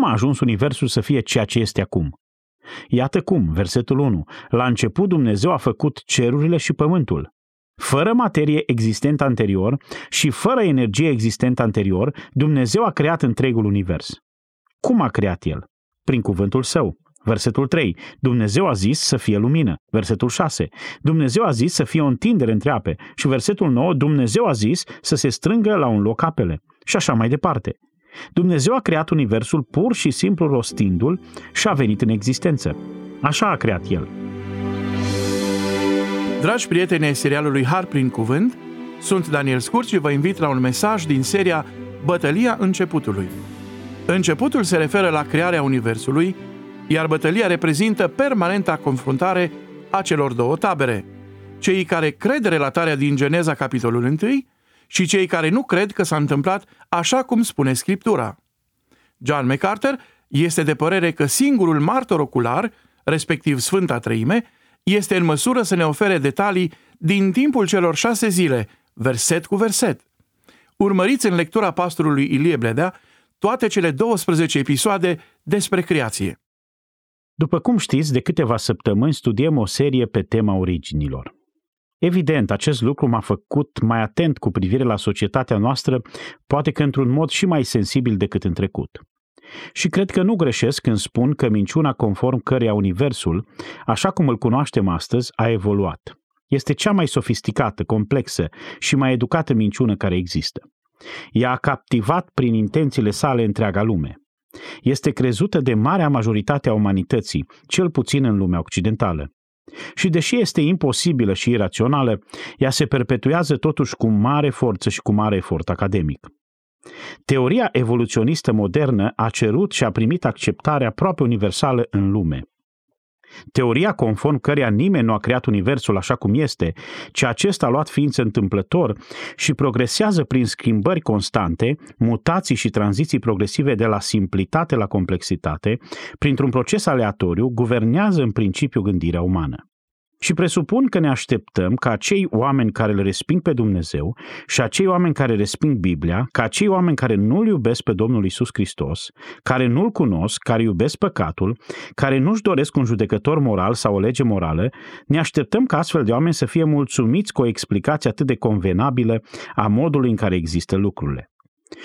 Cum a ajuns Universul să fie ceea ce este acum? Iată cum, versetul 1. La început Dumnezeu a făcut cerurile și pământul. Fără materie existentă anterior și fără energie existentă anterior, Dumnezeu a creat întregul univers. Cum a creat El? Prin cuvântul Său. Versetul 3. Dumnezeu a zis să fie lumină. Versetul 6. Dumnezeu a zis să fie o întindere între ape. Și versetul 9. Dumnezeu a zis să se strângă la un loc apele. Și așa mai departe. Dumnezeu a creat universul pur și simplu rostindu-l și a venit în existență. Așa a creat El. Dragi prieteni ai serialului Har prin Cuvânt, sunt Daniel Scurt și vă invit la un mesaj din seria Bătălia începutului. Începutul se referă la crearea Universului, iar bătălia reprezintă permanenta confruntare a celor două tabere, cei care cred relatarea din Geneza capitolul 1 și cei care nu cred că s-a întâmplat așa cum spune Scriptura. John MacArthur este de părere că singurul martor ocular, respectiv Sfânta Treime, este în măsură să ne ofere detalii din timpul celor șase zile, verset cu verset. Urmăriți în lectura pastorului Ilie Bledea toate cele 12 episoade despre creație. După cum știți, de câteva săptămâni studiem o serie pe tema originilor. Evident, acest lucru m-a făcut mai atent cu privire la societatea noastră, poate că într-un mod și mai sensibil decât în trecut. Și cred că nu greșesc când spun că minciuna conform căreia Universul, așa cum îl cunoaștem astăzi, a evoluat. Este cea mai sofisticată, complexă și mai educată minciună care există. Ea a captivat prin intențiile sale întreaga lume. Este crezută de marea majoritate a umanității, cel puțin în lumea occidentală. Și deși este imposibilă și irațională, ea se perpetuează totuși cu mare forță și cu mare efort academic. Teoria evoluționistă modernă a cerut și a primit acceptare aproape universală în lume. Teoria conform căreia nimeni nu a creat universul așa cum este, ci acesta a luat ființă întâmplător și progresează prin schimbări constante, mutații și tranziții progresive de la simplitate la complexitate, printr-un proces aleatoriu, guvernează în principiu gândirea umană. Și presupun că ne așteptăm ca acei oameni care îl resping pe Dumnezeu și acei oameni care resping Biblia, ca acei oameni care nu-L iubesc pe Domnul Isus Hristos, care nu-L cunosc, care iubesc păcatul, care nu-și doresc un judecător moral sau o lege morală, ne așteptăm ca astfel de oameni să fie mulțumiți cu o explicație atât de convenabilă a modului în care există lucrurile.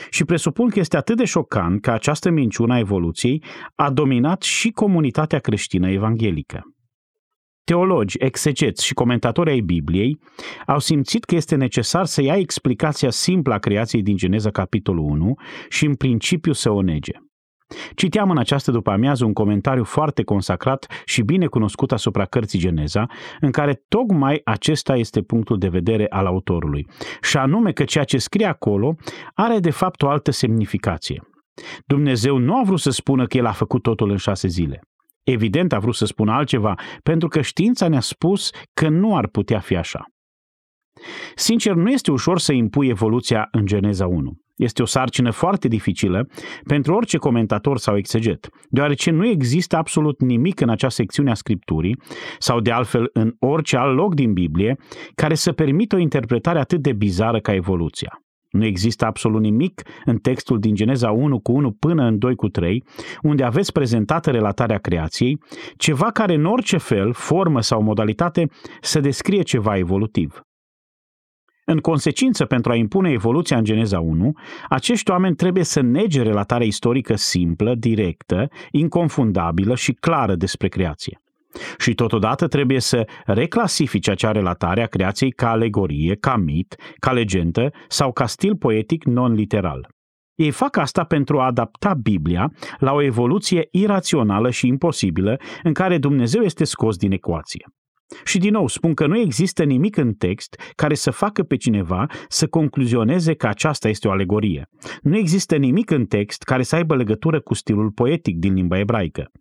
Și presupun că este atât de șocant că această minciună a evoluției a dominat și comunitatea creștină evanghelică. Teologi, exegeți și comentatori ai Bibliei au simțit că este necesar să ia explicația simplă a creației din Geneza capitolul 1 și în principiu să o nege. Citeam în această după amiază un comentariu foarte consacrat și bine cunoscut asupra cărții Geneza, în care tocmai acesta este punctul de vedere al autorului, și anume că ceea ce scrie acolo are de fapt o altă semnificație. Dumnezeu nu a vrut să spună că El a făcut totul în șase zile. Evident a vrut să spună altceva, pentru că știința ne-a spus că nu ar putea fi așa. Sincer, nu este ușor să impui evoluția în Geneza 1. Este o sarcină foarte dificilă pentru orice comentator sau exeget, deoarece nu există absolut nimic în acea secțiune a Scripturii, sau de altfel în orice alt loc din Biblie, care să permită o interpretare atât de bizară ca evoluția. Nu există absolut nimic în textul din Geneza 1 cu 1 până în 2 cu 3, unde aveți prezentată relatarea creației, ceva care în orice fel, formă sau modalitate să descrie ceva evolutiv. În consecință, pentru a impune evoluția în Geneza 1, acești oameni trebuie să nege relatarea istorică simplă, directă, inconfundabilă și clară despre creație. Și totodată trebuie să reclasifice acea relatare a creației ca alegorie, ca mit, ca legendă sau ca stil poetic non-literal. Ei fac asta pentru a adapta Biblia la o evoluție irațională și imposibilă în care Dumnezeu este scos din ecuație. Și din nou spun că nu există nimic în text care să facă pe cineva să concluzioneze că aceasta este o alegorie. Nu există nimic în text care să aibă legătură cu stilul poetic din limba ebraică.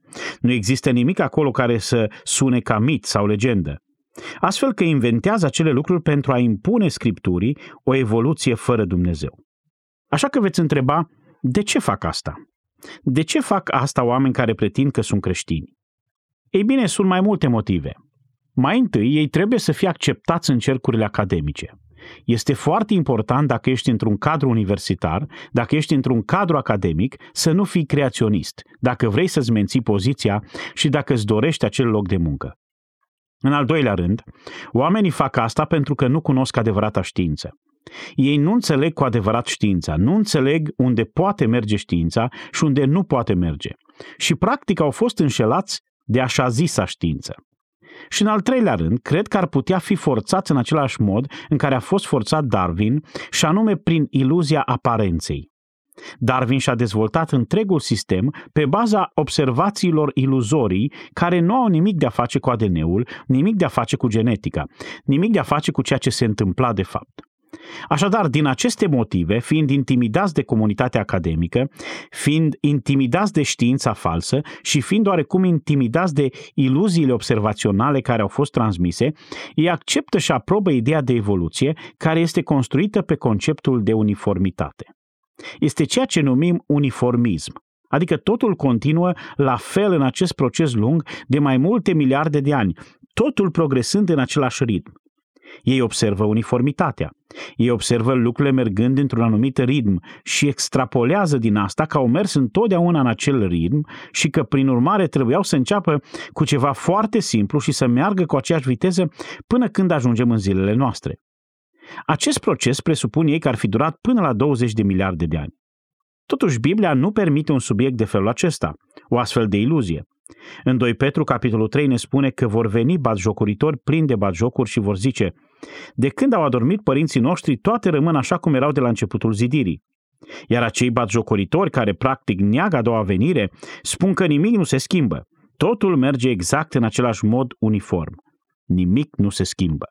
Nu există nimic acolo care să sune ca mit sau legendă. Astfel că inventează acele lucruri pentru a impune scripturii o evoluție fără Dumnezeu. Așa că veți întreba, de ce fac asta? De ce fac asta oameni care pretind că sunt creștini? Ei bine, sunt mai multe motive. Mai întâi, ei trebuie să fie acceptați în cercurile academice. Este foarte important dacă ești într-un cadru universitar, dacă ești într-un cadru academic, să nu fii creaționist, dacă vrei să-ți menții poziția și dacă îți dorești acel loc de muncă. În al doilea rând, oamenii fac asta pentru că nu cunosc adevărata știință. Ei nu înțeleg cu adevărat știința, nu înțeleg unde poate merge știința și unde nu poate merge. Și practic au fost înșelați de așa zisa știință. Și în al treilea rând, cred că ar putea fi forțați în același mod în care a fost forțat Darwin, și anume prin iluzia aparenței. Darwin și-a dezvoltat întregul sistem pe baza observațiilor iluzorii care nu au nimic de a face cu ADN-ul, nimic de a face cu genetica, nimic de a face cu ceea ce se întâmpla de fapt. Așadar, din aceste motive, fiind intimidați de comunitatea academică, fiind intimidați de știința falsă și fiind oarecum intimidați de iluziile observaționale care au fost transmise, ei acceptă și aprobă ideea de evoluție care este construită pe conceptul de uniformitate. Este ceea ce numim uniformism, adică totul continuă la fel în acest proces lung de mai multe miliarde de ani, totul progresând în același ritm. Ei observă uniformitatea. Ei observă lucrurile mergând într-un anumit ritm și extrapolează din asta că au mers întotdeauna în acel ritm și că, prin urmare, trebuiau să înceapă cu ceva foarte simplu și să meargă cu aceeași viteză până când ajungem în zilele noastre. Acest proces presupune ei că ar fi durat până la 20 de miliarde de ani. Totuși, Biblia nu permite un subiect de felul acesta, o astfel de iluzie. În 2 Petru, capitolul 3, ne spune că vor veni batjocuritori plini de batjocuri și vor zice De când au adormit părinții noștri, toate rămân așa cum erau de la începutul zidirii. Iar acei batjocoritori care practic neagă a doua venire spun că nimic nu se schimbă. Totul merge exact în același mod uniform. Nimic nu se schimbă.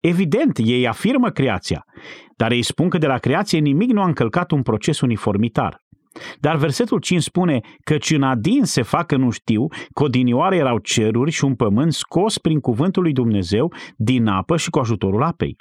Evident, ei afirmă creația, dar ei spun că de la creație nimic nu a încălcat un proces uniformitar. Dar versetul 5 spune că în adin se facă nu știu, că odinioare erau ceruri și un pământ scos prin cuvântul lui Dumnezeu din apă și cu ajutorul apei.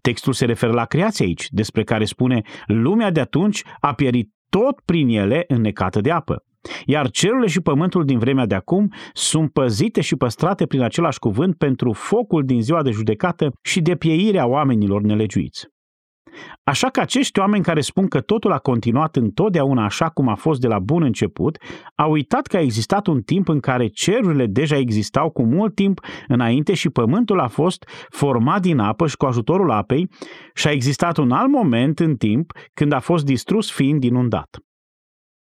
Textul se referă la creație aici, despre care spune lumea de atunci a pierit tot prin ele înnecată de apă. Iar cerurile și pământul din vremea de acum sunt păzite și păstrate prin același cuvânt pentru focul din ziua de judecată și de pieirea oamenilor nelegiuiți. Așa că acești oameni care spun că totul a continuat întotdeauna așa cum a fost de la bun început, au uitat că a existat un timp în care cerurile deja existau cu mult timp înainte și pământul a fost format din apă și cu ajutorul apei și a existat un alt moment în timp când a fost distrus fiind inundat.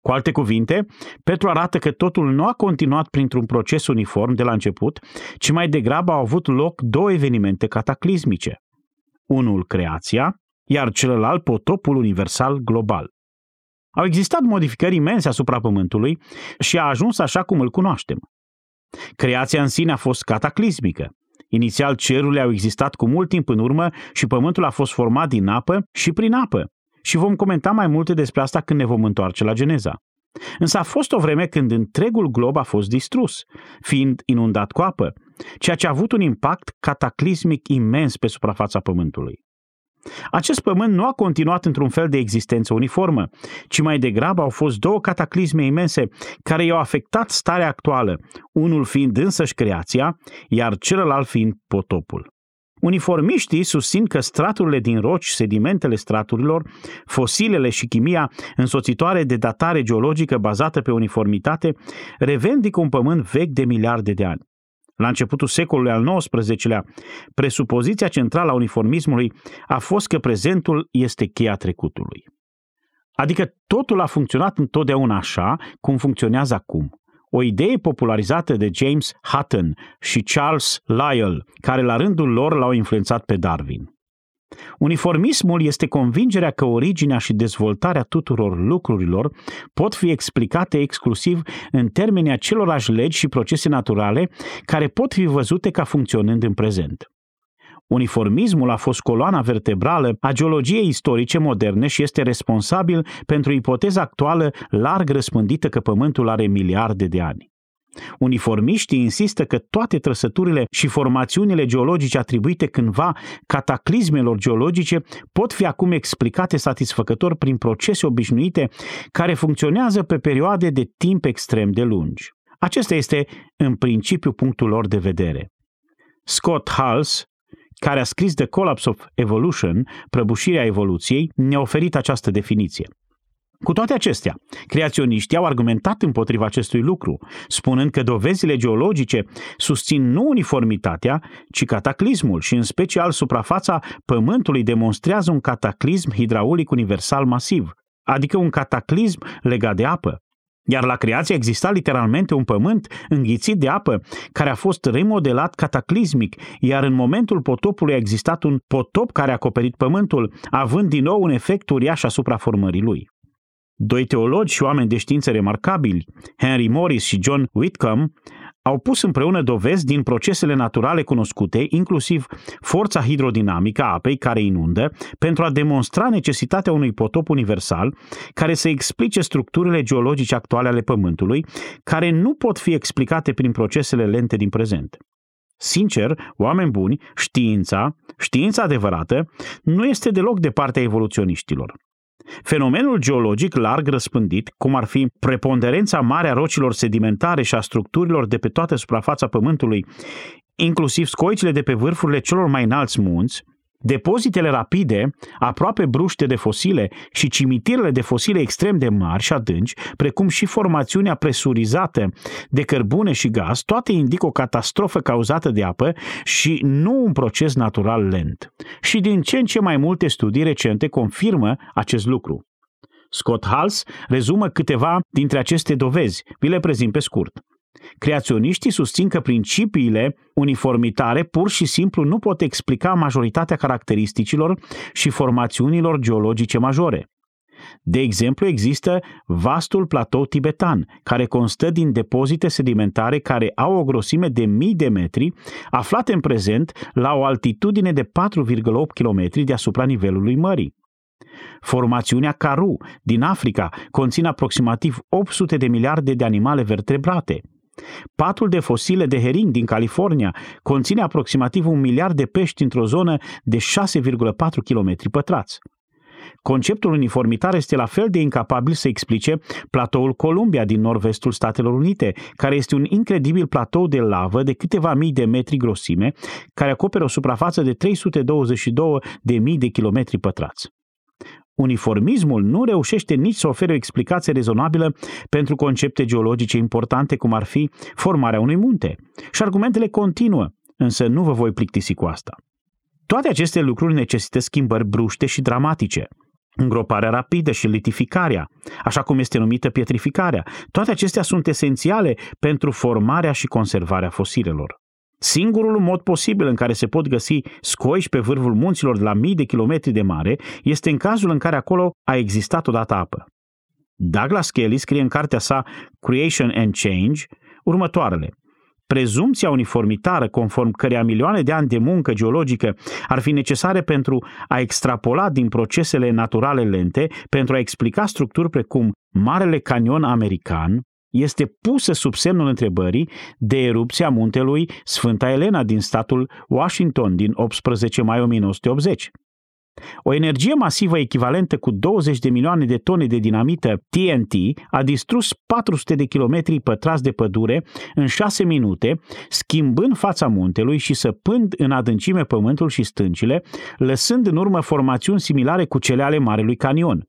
Cu alte cuvinte, Petru arată că totul nu a continuat printr-un proces uniform de la început, ci mai degrabă au avut loc două evenimente cataclismice. Unul creația, iar celălalt potopul universal global. Au existat modificări imense asupra Pământului și a ajuns așa cum îl cunoaștem. Creația în sine a fost cataclismică. Inițial cerurile au existat cu mult timp în urmă și Pământul a fost format din apă și prin apă. Și vom comenta mai multe despre asta când ne vom întoarce la Geneza. Însă a fost o vreme când întregul glob a fost distrus, fiind inundat cu apă, ceea ce a avut un impact cataclismic imens pe suprafața Pământului. Acest pământ nu a continuat într-un fel de existență uniformă, ci mai degrabă au fost două cataclisme imense care i-au afectat starea actuală, unul fiind însăși creația, iar celălalt fiind potopul. Uniformiștii susțin că straturile din roci, sedimentele straturilor, fosilele și chimia însoțitoare de datare geologică bazată pe uniformitate revendică un pământ vechi de miliarde de ani. La începutul secolului al XIX-lea, presupoziția centrală a uniformismului a fost că prezentul este cheia trecutului. Adică totul a funcționat întotdeauna așa cum funcționează acum. O idee popularizată de James Hutton și Charles Lyell, care la rândul lor l-au influențat pe Darwin. Uniformismul este convingerea că originea și dezvoltarea tuturor lucrurilor pot fi explicate exclusiv în termenii acelorași legi și procese naturale care pot fi văzute ca funcționând în prezent. Uniformismul a fost coloana vertebrală a geologiei istorice moderne și este responsabil pentru ipoteza actuală larg răspândită că Pământul are miliarde de ani. Uniformiștii insistă că toate trăsăturile și formațiunile geologice atribuite cândva cataclismelor geologice pot fi acum explicate satisfăcător prin procese obișnuite care funcționează pe perioade de timp extrem de lungi. Acesta este, în principiu, punctul lor de vedere. Scott Hals, care a scris The Collapse of Evolution, prăbușirea evoluției, ne-a oferit această definiție. Cu toate acestea, creaționiștii au argumentat împotriva acestui lucru, spunând că dovezile geologice susțin nu uniformitatea, ci cataclismul și în special suprafața Pământului demonstrează un cataclism hidraulic universal masiv, adică un cataclism legat de apă. Iar la creație exista literalmente un pământ înghițit de apă care a fost remodelat cataclismic, iar în momentul potopului a existat un potop care a acoperit pământul, având din nou un efect uriaș asupra formării lui. Doi teologi și oameni de știință remarcabili, Henry Morris și John Whitcomb, au pus împreună dovezi din procesele naturale cunoscute, inclusiv forța hidrodinamică a apei care inundă, pentru a demonstra necesitatea unui potop universal care să explice structurile geologice actuale ale Pământului, care nu pot fi explicate prin procesele lente din prezent. Sincer, oameni buni, știința, știința adevărată, nu este deloc de partea evoluționiștilor. Fenomenul geologic larg răspândit, cum ar fi preponderența mare a rocilor sedimentare și a structurilor de pe toată suprafața Pământului, inclusiv scoicile de pe vârfurile celor mai înalți munți, Depozitele rapide, aproape bruște de fosile și cimitirele de fosile extrem de mari și adânci, precum și formațiunea presurizată de cărbune și gaz, toate indică o catastrofă cauzată de apă și nu un proces natural lent. Și din ce în ce mai multe studii recente confirmă acest lucru. Scott Hals rezumă câteva dintre aceste dovezi, vi le prezint pe scurt. Creaționiștii susțin că principiile uniformitare pur și simplu nu pot explica majoritatea caracteristicilor și formațiunilor geologice majore. De exemplu, există vastul platou tibetan, care constă din depozite sedimentare care au o grosime de mii de metri, aflate în prezent la o altitudine de 4,8 km deasupra nivelului mării. Formațiunea Karu din Africa conține aproximativ 800 de miliarde de animale vertebrate – Patul de fosile de hering din California conține aproximativ un miliard de pești într-o zonă de 6,4 km pătrați. Conceptul uniformitar este la fel de incapabil să explice platoul Columbia din nord-vestul Statelor Unite, care este un incredibil platou de lavă de câteva mii de metri grosime, care acoperă o suprafață de 322 de mii de kilometri pătrați. Uniformismul nu reușește nici să ofere o explicație rezonabilă pentru concepte geologice importante, cum ar fi formarea unui munte. Și argumentele continuă, însă nu vă voi plictisi cu asta. Toate aceste lucruri necesită schimbări bruște și dramatice. Îngroparea rapidă și litificarea, așa cum este numită pietrificarea, toate acestea sunt esențiale pentru formarea și conservarea fosilelor. Singurul mod posibil în care se pot găsi scoici pe vârful munților de la mii de kilometri de mare este în cazul în care acolo a existat odată apă. Douglas Kelly scrie în cartea sa Creation and Change următoarele. Prezumția uniformitară, conform căreia milioane de ani de muncă geologică ar fi necesare pentru a extrapola din procesele naturale lente, pentru a explica structuri precum Marele Canion American, este pusă sub semnul întrebării de erupția muntelui Sfânta Elena din statul Washington din 18 mai 1980. O energie masivă echivalentă cu 20 de milioane de tone de dinamită TNT a distrus 400 de kilometri pătrați de pădure în 6 minute, schimbând fața muntelui și săpând în adâncime pământul și stâncile, lăsând în urmă formațiuni similare cu cele ale Marelui Canion.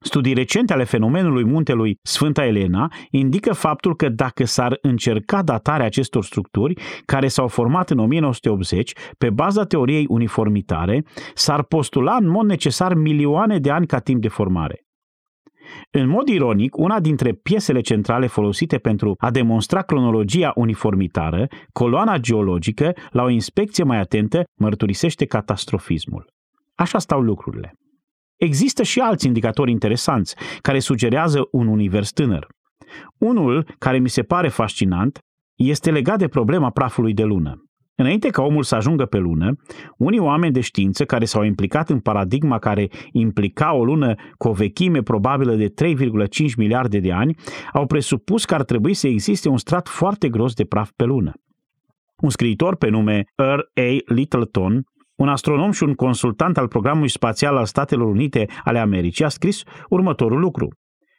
Studii recente ale fenomenului muntelui Sfânta Elena indică faptul că dacă s-ar încerca datarea acestor structuri, care s-au format în 1980 pe baza teoriei uniformitare, s-ar postula în mod necesar milioane de ani ca timp de formare. În mod ironic, una dintre piesele centrale folosite pentru a demonstra cronologia uniformitară, coloana geologică, la o inspecție mai atentă, mărturisește catastrofismul. Așa stau lucrurile. Există și alți indicatori interesanți care sugerează un univers tânăr. Unul care mi se pare fascinant este legat de problema prafului de lună. Înainte ca omul să ajungă pe lună, unii oameni de știință care s-au implicat în paradigma care implica o lună cu o vechime probabilă de 3,5 miliarde de ani, au presupus că ar trebui să existe un strat foarte gros de praf pe lună. Un scriitor pe nume R. A. Littleton un astronom și un consultant al programului spațial al Statelor Unite ale Americii a scris următorul lucru.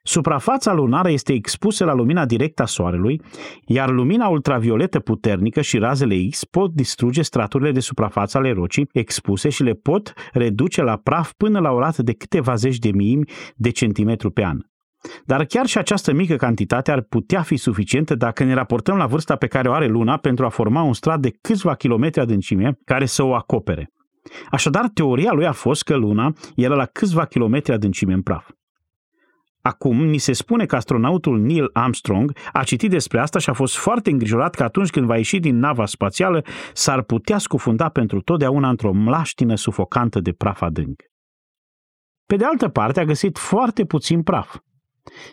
Suprafața lunară este expusă la lumina directă a soarelui, iar lumina ultravioletă puternică și razele X pot distruge straturile de suprafață ale rocii expuse și le pot reduce la praf până la o rată de câteva zeci de miimi de centimetru pe an. Dar chiar și această mică cantitate ar putea fi suficientă dacă ne raportăm la vârsta pe care o are Luna pentru a forma un strat de câțiva kilometri adâncime care să o acopere. Așadar, teoria lui a fost că Luna era la câțiva kilometri adâncime în praf. Acum, ni se spune că astronautul Neil Armstrong a citit despre asta și a fost foarte îngrijorat că atunci când va ieși din nava spațială s-ar putea scufunda pentru totdeauna într-o mlaștină sufocantă de praf adânc. Pe de altă parte, a găsit foarte puțin praf.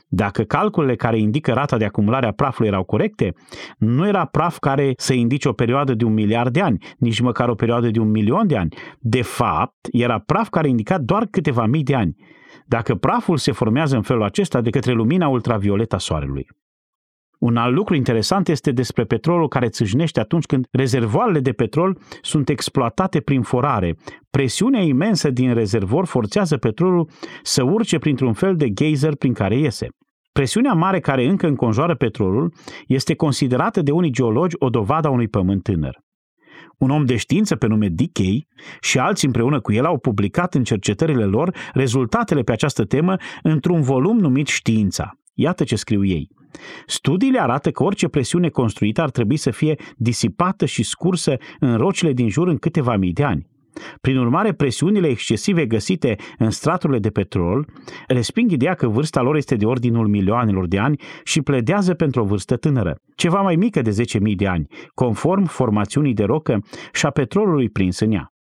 Dacă calculele care indică rata de acumulare a prafului erau corecte, nu era praf care să indice o perioadă de un miliard de ani, nici măcar o perioadă de un milion de ani. De fapt, era praf care indica doar câteva mii de ani, dacă praful se formează în felul acesta de către lumina ultravioletă a soarelui. Un alt lucru interesant este despre petrolul care țâșnește atunci când rezervoarele de petrol sunt exploatate prin forare. Presiunea imensă din rezervor forțează petrolul să urce printr-un fel de geyser prin care iese. Presiunea mare care încă înconjoară petrolul este considerată de unii geologi o dovadă a unui pământ tânăr. Un om de știință pe nume Dick Kay și alții împreună cu el au publicat în cercetările lor rezultatele pe această temă într-un volum numit Știința. Iată ce scriu ei. Studiile arată că orice presiune construită ar trebui să fie disipată și scursă în rocile din jur în câteva mii de ani. Prin urmare, presiunile excesive găsite în straturile de petrol resping ideea că vârsta lor este de ordinul milioanelor de ani și pledează pentru o vârstă tânără, ceva mai mică de 10.000 de ani, conform formațiunii de rocă și a petrolului prins în ea.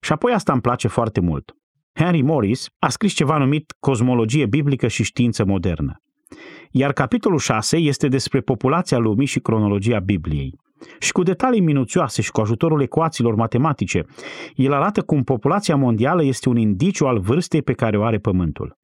Și apoi asta îmi place foarte mult. Henry Morris a scris ceva numit Cosmologie biblică și știință modernă. Iar capitolul 6 este despre populația lumii și cronologia Bibliei. Și cu detalii minuțioase și cu ajutorul ecuațiilor matematice, el arată cum populația mondială este un indiciu al vârstei pe care o are Pământul.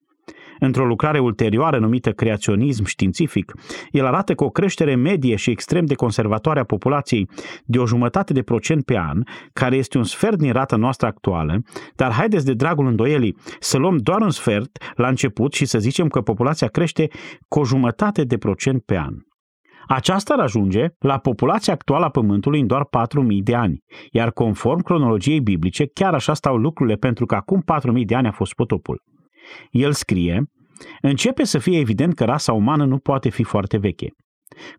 Într-o lucrare ulterioară numită creaționism științific, el arată că o creștere medie și extrem de conservatoare a populației de o jumătate de procent pe an, care este un sfert din rata noastră actuală, dar haideți de dragul îndoielii să luăm doar un sfert la început și să zicem că populația crește cu o jumătate de procent pe an. Aceasta ar ajunge la populația actuală a Pământului în doar 4.000 de ani, iar conform cronologiei biblice, chiar așa stau lucrurile pentru că acum 4.000 de ani a fost potopul. El scrie, începe să fie evident că rasa umană nu poate fi foarte veche.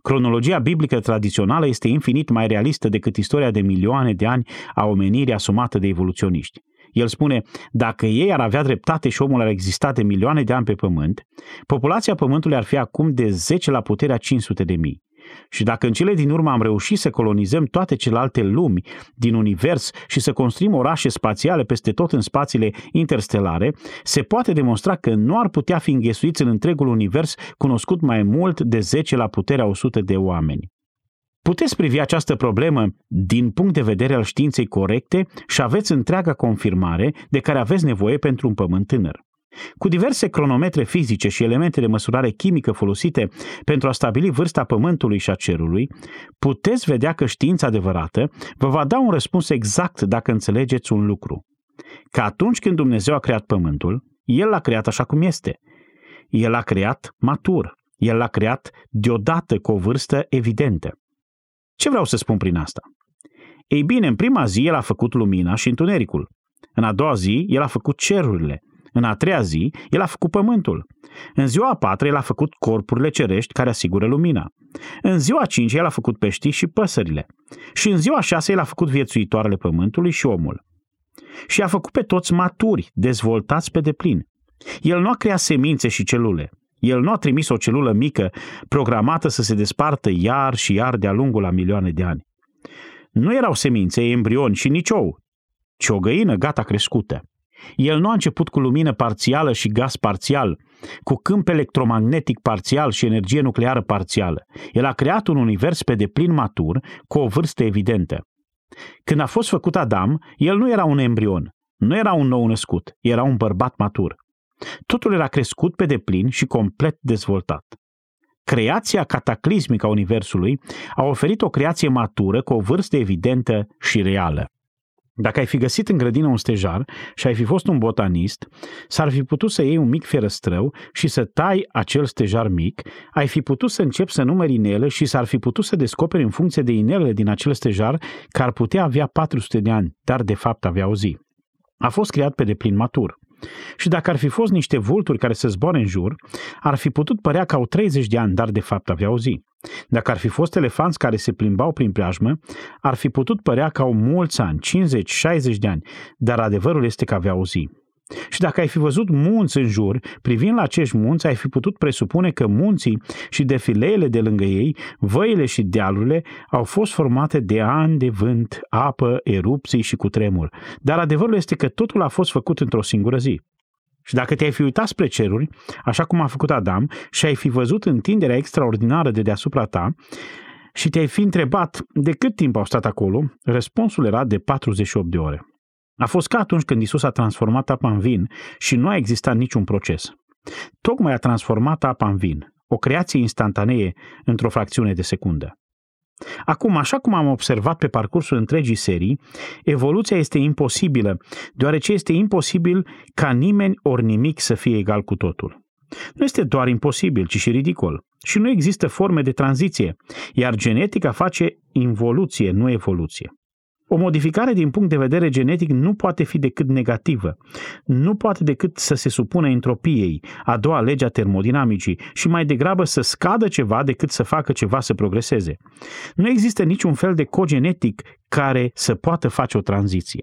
Cronologia biblică tradițională este infinit mai realistă decât istoria de milioane de ani a omenirii asumată de evoluționiști. El spune, dacă ei ar avea dreptate și omul ar exista de milioane de ani pe pământ, populația pământului ar fi acum de 10 la puterea 500 de mii. Și dacă în cele din urmă am reușit să colonizăm toate celelalte lumi din univers și să construim orașe spațiale peste tot în spațiile interstelare, se poate demonstra că nu ar putea fi înghesuiți în întregul univers cunoscut mai mult de 10 la puterea 100 de oameni. Puteți privi această problemă din punct de vedere al științei corecte și aveți întreaga confirmare de care aveți nevoie pentru un pământ tânăr. Cu diverse cronometre fizice și elemente de măsurare chimică folosite pentru a stabili vârsta Pământului și a Cerului, puteți vedea că știința adevărată vă va da un răspuns exact dacă înțelegeți un lucru. Că atunci când Dumnezeu a creat Pământul, El l-a creat așa cum este. El l-a creat matur. El l-a creat deodată cu o vârstă evidentă. Ce vreau să spun prin asta? Ei bine, în prima zi el a făcut lumina și întunericul. În a doua zi, el a făcut cerurile. În a treia zi, el a făcut pământul. În ziua a patra, el a făcut corpurile cerești care asigură lumina. În ziua a cincea, el a făcut peștii și păsările. Și în ziua a șasea, el a făcut viețuitoarele pământului și omul. Și a făcut pe toți maturi, dezvoltați pe deplin. El nu a creat semințe și celule. El nu a trimis o celulă mică, programată să se despartă iar și iar de-a lungul la milioane de ani. Nu erau semințe, embrioni și nici ou, ci o găină gata crescută. El nu a început cu lumină parțială și gaz parțial, cu câmp electromagnetic parțial și energie nucleară parțială. El a creat un univers pe deplin matur, cu o vârstă evidentă. Când a fost făcut Adam, el nu era un embrion, nu era un nou născut, era un bărbat matur. Totul era crescut pe deplin și complet dezvoltat. Creația cataclismică a Universului a oferit o creație matură cu o vârstă evidentă și reală. Dacă ai fi găsit în grădină un stejar și ai fi fost un botanist, s-ar fi putut să iei un mic ferăstrău și să tai acel stejar mic, ai fi putut să începi să numeri inele și s-ar fi putut să descoperi în funcție de inelele din acel stejar că ar putea avea 400 de ani, dar de fapt avea o zi. A fost creat pe deplin matur. Și dacă ar fi fost niște vulturi care să zboare în jur, ar fi putut părea că au 30 de ani, dar de fapt avea o zi. Dacă ar fi fost elefanți care se plimbau prin preajmă, ar fi putut părea că au mulți ani, 50-60 de ani, dar adevărul este că avea o zi. Și dacă ai fi văzut munți în jur, privind la acești munți, ai fi putut presupune că munții și defileele de lângă ei, văile și dealurile, au fost formate de ani de vânt, apă, erupții și cutremur. Dar adevărul este că totul a fost făcut într-o singură zi. Și dacă te-ai fi uitat spre ceruri, așa cum a făcut Adam, și ai fi văzut întinderea extraordinară de deasupra ta, și te-ai fi întrebat de cât timp au stat acolo, răspunsul era de 48 de ore. A fost ca atunci când Isus a transformat apa în vin și nu a existat niciun proces. Tocmai a transformat apa în vin, o creație instantanee într-o fracțiune de secundă. Acum, așa cum am observat pe parcursul întregii serii, evoluția este imposibilă, deoarece este imposibil ca nimeni ori nimic să fie egal cu totul. Nu este doar imposibil, ci și ridicol. Și nu există forme de tranziție, iar genetica face involuție, nu evoluție. O modificare din punct de vedere genetic nu poate fi decât negativă. Nu poate decât să se supună entropiei, a doua lege a termodinamicii, și mai degrabă să scadă ceva decât să facă ceva să progreseze. Nu există niciun fel de cogenetic care să poată face o tranziție.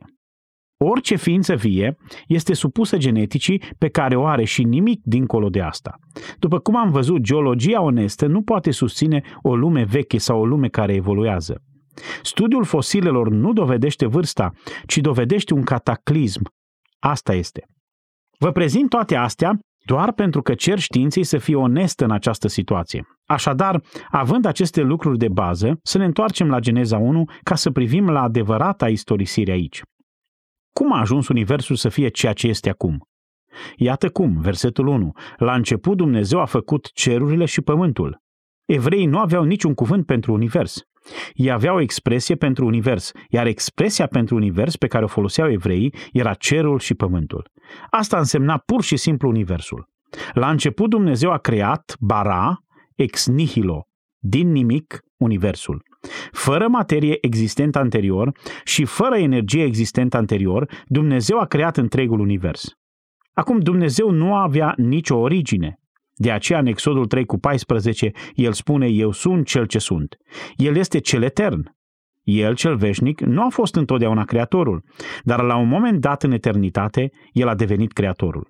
Orice ființă vie este supusă geneticii pe care o are și nimic dincolo de asta. După cum am văzut, geologia onestă nu poate susține o lume veche sau o lume care evoluează. Studiul fosilelor nu dovedește vârsta, ci dovedește un cataclism. Asta este. Vă prezint toate astea doar pentru că cer științei să fie onestă în această situație. Așadar, având aceste lucruri de bază, să ne întoarcem la Geneza 1 ca să privim la adevărata istorisire aici. Cum a ajuns Universul să fie ceea ce este acum? Iată cum, versetul 1. La început Dumnezeu a făcut cerurile și pământul. Evreii nu aveau niciun cuvânt pentru univers. Ei aveau o expresie pentru univers, iar expresia pentru univers pe care o foloseau evreii era cerul și pământul. Asta însemna pur și simplu universul. La început Dumnezeu a creat bara ex nihilo, din nimic, universul. Fără materie existentă anterior și fără energie existentă anterior, Dumnezeu a creat întregul univers. Acum, Dumnezeu nu avea nicio origine. De aceea, în Exodul 3 cu 14, el spune, eu sunt cel ce sunt. El este cel etern. El, cel veșnic, nu a fost întotdeauna creatorul, dar la un moment dat în eternitate, el a devenit creatorul.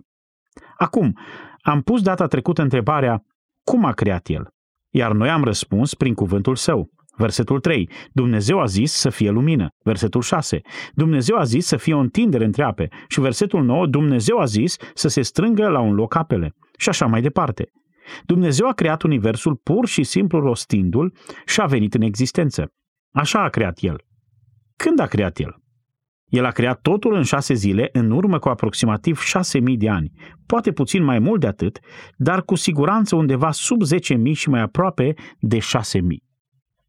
Acum, am pus data trecută întrebarea, cum a creat el? Iar noi am răspuns prin cuvântul său. Versetul 3. Dumnezeu a zis să fie lumină. Versetul 6. Dumnezeu a zis să fie o întindere între ape. Și versetul 9. Dumnezeu a zis să se strângă la un loc apele. Și așa mai departe. Dumnezeu a creat universul pur și simplu rostindu-l și a venit în existență. Așa a creat el. Când a creat el? El a creat totul în șase zile, în urmă cu aproximativ șase mii de ani, poate puțin mai mult de atât, dar cu siguranță undeva sub zece mii și mai aproape de șase mii.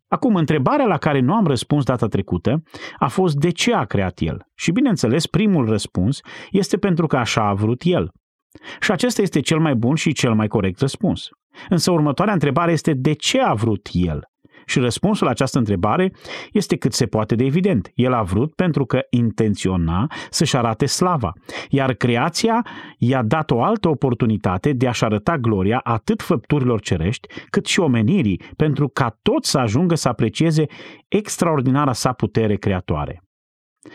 Acum, întrebarea la care nu am răspuns data trecută a fost de ce a creat el. Și bineînțeles, primul răspuns este pentru că așa a vrut el. Și acesta este cel mai bun și cel mai corect răspuns. Însă următoarea întrebare este de ce a vrut el? Și răspunsul la această întrebare este cât se poate de evident. El a vrut pentru că intenționa să-și arate slava, iar creația i-a dat o altă oportunitate de a-și arăta gloria atât făpturilor cerești, cât și omenirii, pentru ca toți să ajungă să aprecieze extraordinara sa putere creatoare.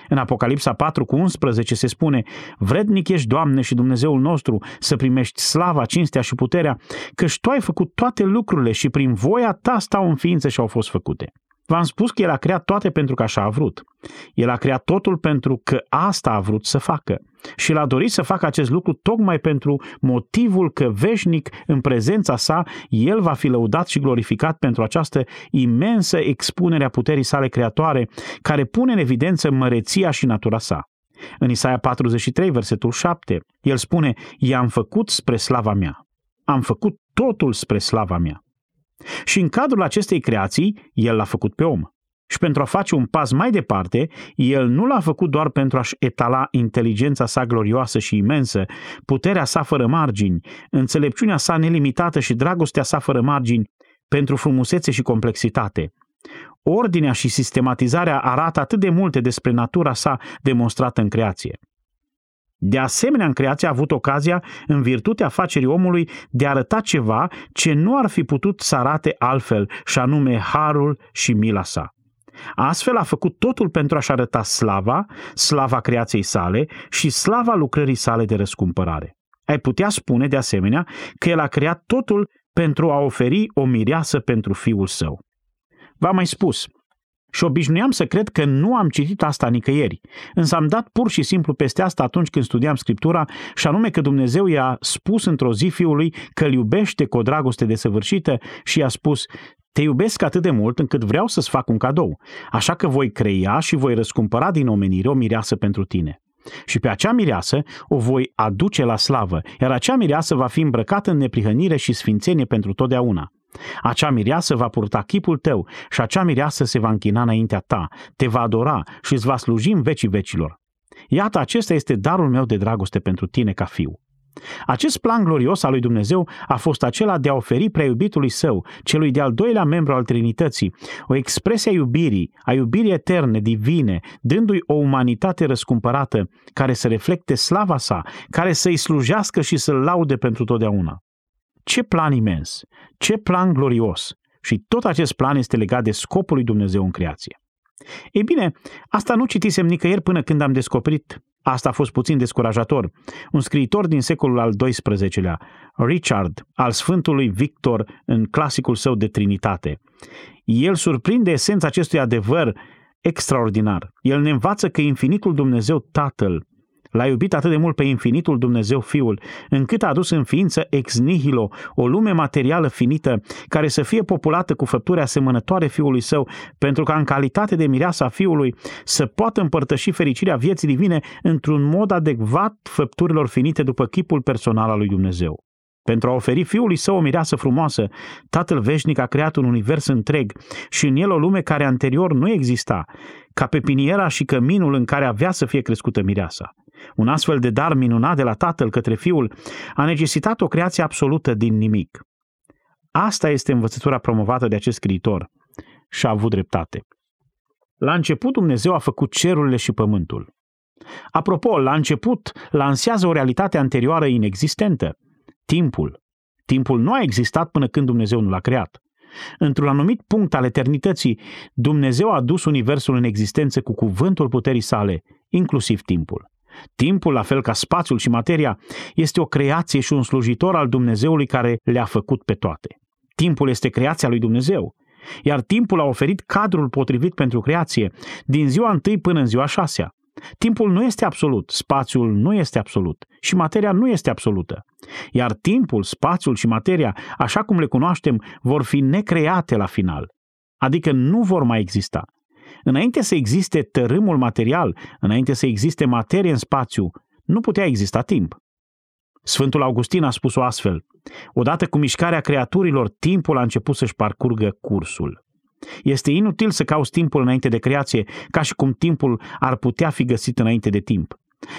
În Apocalipsa 4 cu 11 se spune, Vrednic ești, Doamne și Dumnezeul nostru, să primești slava, cinstea și puterea, căci Tu ai făcut toate lucrurile și prin voia Ta stau în ființă și au fost făcute. V-am spus că El a creat toate pentru că așa a vrut. El a creat totul pentru că asta a vrut să facă. Și El a dorit să facă acest lucru tocmai pentru motivul că veșnic în prezența sa El va fi lăudat și glorificat pentru această imensă expunere a puterii sale creatoare care pune în evidență măreția și natura sa. În Isaia 43, versetul 7, el spune, I-am făcut spre slava mea. Am făcut totul spre slava mea. Și în cadrul acestei creații, el l-a făcut pe om. Și pentru a face un pas mai departe, el nu l-a făcut doar pentru a-și etala inteligența sa glorioasă și imensă, puterea sa fără margini, înțelepciunea sa nelimitată și dragostea sa fără margini pentru frumusețe și complexitate. Ordinea și sistematizarea arată atât de multe despre natura sa demonstrată în creație. De asemenea, în creație a avut ocazia, în virtutea facerii omului, de a arăta ceva ce nu ar fi putut să arate altfel, și anume harul și mila sa. Astfel a făcut totul pentru a-și arăta slava, slava creației sale și slava lucrării sale de răscumpărare. Ai putea spune, de asemenea, că el a creat totul pentru a oferi o mireasă pentru fiul său. V-am mai spus, și obișnuiam să cred că nu am citit asta nicăieri, însă am dat pur și simplu peste asta atunci când studiam Scriptura și anume că Dumnezeu i-a spus într-o zi fiului că îl iubește cu o dragoste desăvârșită și i-a spus te iubesc atât de mult încât vreau să-ți fac un cadou, așa că voi crea și voi răscumpăra din omenire o mireasă pentru tine. Și pe acea mireasă o voi aduce la slavă, iar acea mireasă va fi îmbrăcată în neprihănire și sfințenie pentru totdeauna. Acea mireasă va purta chipul tău și acea mireasă se va închina înaintea ta, te va adora și îți va sluji în vecii vecilor. Iată, acesta este darul meu de dragoste pentru tine ca fiu. Acest plan glorios al lui Dumnezeu a fost acela de a oferi preiubitului său, celui de-al doilea membru al Trinității, o expresie a iubirii, a iubirii eterne, divine, dându-i o umanitate răscumpărată care să reflecte slava sa, care să-i slujească și să-l laude pentru totdeauna. Ce plan imens! Ce plan glorios! Și tot acest plan este legat de scopul lui Dumnezeu în creație. Ei bine, asta nu citisem nicăieri până când am descoperit Asta a fost puțin descurajator. Un scriitor din secolul al XII-lea, Richard, al Sfântului Victor, în clasicul său de Trinitate. El surprinde esența acestui adevăr extraordinar. El ne învață că infinitul Dumnezeu Tatăl L-a iubit atât de mult pe infinitul Dumnezeu Fiul, încât a adus în ființă ex nihilo o lume materială finită, care să fie populată cu făpturi asemănătoare Fiului Său, pentru ca în calitate de mireasa Fiului să poată împărtăși fericirea vieții divine într-un mod adecvat făpturilor finite după chipul personal al lui Dumnezeu. Pentru a oferi fiului său o mireasă frumoasă, Tatăl Veșnic a creat un univers întreg și în el o lume care anterior nu exista, ca pepiniera și căminul în care avea să fie crescută mireasa. Un astfel de dar minunat de la Tatăl către Fiul a necesitat o creație absolută din nimic. Asta este învățătura promovată de acest scriitor și a avut dreptate. La început Dumnezeu a făcut cerurile și pământul. Apropo, la început lansează o realitate anterioară inexistentă, timpul. Timpul nu a existat până când Dumnezeu nu l-a creat. Într-un anumit punct al eternității, Dumnezeu a dus Universul în existență cu cuvântul puterii sale, inclusiv timpul. Timpul, la fel ca spațiul și materia, este o creație și un slujitor al Dumnezeului care le-a făcut pe toate. Timpul este creația lui Dumnezeu, iar timpul a oferit cadrul potrivit pentru creație, din ziua întâi până în ziua șasea. Timpul nu este absolut, spațiul nu este absolut și materia nu este absolută. Iar timpul, spațiul și materia, așa cum le cunoaștem, vor fi necreate la final, adică nu vor mai exista. Înainte să existe tărâmul material, înainte să existe materie în spațiu, nu putea exista timp. Sfântul Augustin a spus-o astfel. Odată cu mișcarea creaturilor, timpul a început să-și parcurgă cursul. Este inutil să cauți timpul înainte de creație, ca și cum timpul ar putea fi găsit înainte de timp.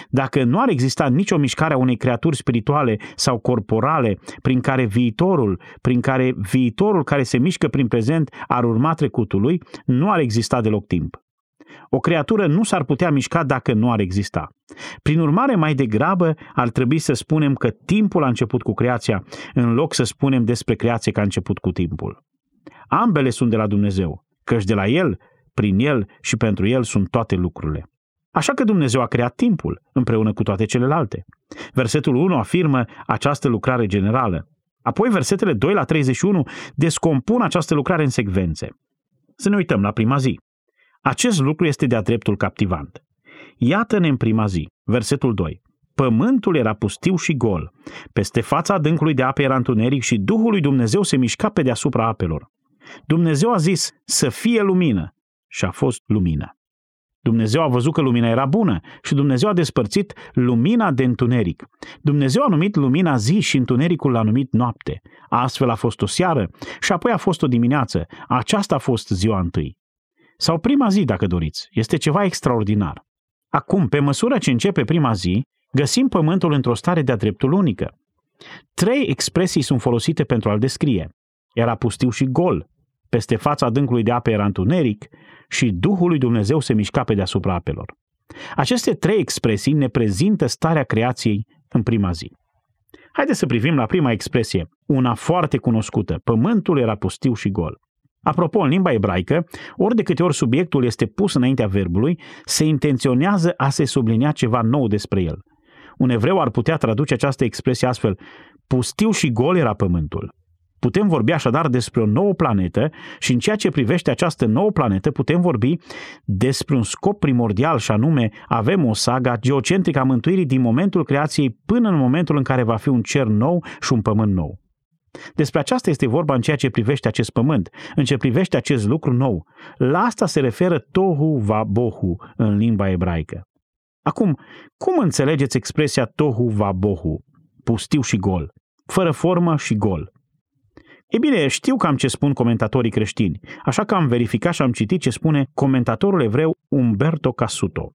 Dacă nu ar exista nicio mișcare a unei creaturi spirituale sau corporale prin care viitorul, prin care viitorul care se mișcă prin prezent ar urma trecutului, nu ar exista deloc timp. O creatură nu s-ar putea mișca dacă nu ar exista. Prin urmare, mai degrabă ar trebui să spunem că timpul a început cu creația, în loc să spunem despre creație că a început cu timpul. Ambele sunt de la Dumnezeu, căci de la El, prin El și pentru El sunt toate lucrurile. Așa că Dumnezeu a creat timpul împreună cu toate celelalte. Versetul 1 afirmă această lucrare generală. Apoi versetele 2 la 31 descompun această lucrare în secvențe. Să ne uităm la prima zi. Acest lucru este de-a dreptul captivant. Iată-ne în prima zi, versetul 2. Pământul era pustiu și gol. Peste fața adâncului de apă era întuneric și Duhul lui Dumnezeu se mișca pe deasupra apelor. Dumnezeu a zis să fie lumină și a fost lumină. Dumnezeu a văzut că lumina era bună și Dumnezeu a despărțit lumina de întuneric. Dumnezeu a numit lumina zi și întunericul l-a numit noapte. Astfel a fost o seară și apoi a fost o dimineață. Aceasta a fost ziua întâi. Sau prima zi, dacă doriți. Este ceva extraordinar. Acum, pe măsură ce începe prima zi, găsim pământul într-o stare de-a dreptul unică. Trei expresii sunt folosite pentru a-l descrie. Era pustiu și gol. Peste fața adâncului de apă era întuneric și Duhul lui Dumnezeu se mișca pe deasupra apelor. Aceste trei expresii ne prezintă starea creației în prima zi. Haideți să privim la prima expresie, una foarte cunoscută. Pământul era pustiu și gol. Apropo, în limba ebraică, ori de câte ori subiectul este pus înaintea verbului, se intenționează a se sublinia ceva nou despre el. Un evreu ar putea traduce această expresie astfel, pustiu și gol era pământul. Putem vorbi așadar despre o nouă planetă și în ceea ce privește această nouă planetă putem vorbi despre un scop primordial și anume avem o saga geocentrică a mântuirii din momentul creației până în momentul în care va fi un cer nou și un pământ nou. Despre aceasta este vorba în ceea ce privește acest pământ, în ce privește acest lucru nou. La asta se referă tohu va bohu în limba ebraică. Acum, cum înțelegeți expresia tohu va bohu? Pustiu și gol, fără formă și gol. E bine, știu cam ce spun comentatorii creștini, așa că am verificat și am citit ce spune comentatorul evreu Umberto Casuto.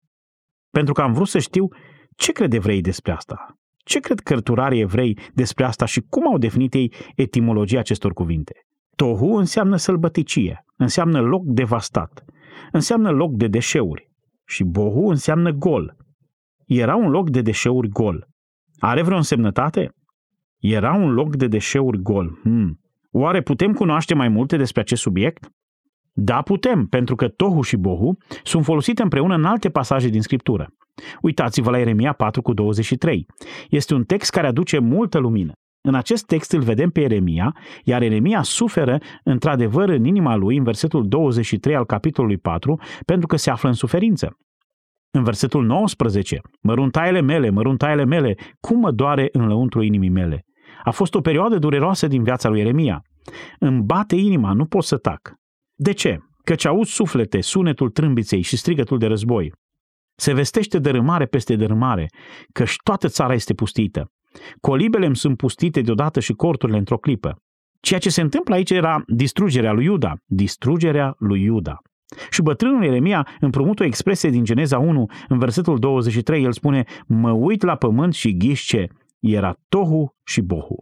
Pentru că am vrut să știu ce cred evreii despre asta. Ce cred cărturarii evrei despre asta și cum au definit ei etimologia acestor cuvinte? Tohu înseamnă sălbăticie, înseamnă loc devastat, înseamnă loc de deșeuri și bohu înseamnă gol. Era un loc de deșeuri gol. Are vreo însemnătate? Era un loc de deșeuri gol. Hmm. Oare putem cunoaște mai multe despre acest subiect? Da, putem, pentru că Tohu și Bohu sunt folosite împreună în alte pasaje din Scriptură. Uitați-vă la Ieremia 4 cu 23. Este un text care aduce multă lumină. În acest text îl vedem pe Ieremia, iar Ieremia suferă într-adevăr în inima lui, în versetul 23 al capitolului 4, pentru că se află în suferință. În versetul 19, măruntaiele mele, măruntaiele mele, cum mă doare în lăuntru inimii mele. A fost o perioadă dureroasă din viața lui Ieremia. Îmi bate inima, nu pot să tac. De ce? Căci aud suflete, sunetul trâmbiței și strigătul de război. Se vestește dărâmare peste dărâmare, căci toată țara este pustită. Colibele îmi sunt pustite deodată și corturile într-o clipă. Ceea ce se întâmplă aici era distrugerea lui Iuda, distrugerea lui Iuda. Și bătrânul Ieremia împrumută o expresie din Geneza 1, în versetul 23, el spune, mă uit la pământ și ghișce, era tohu și bohu.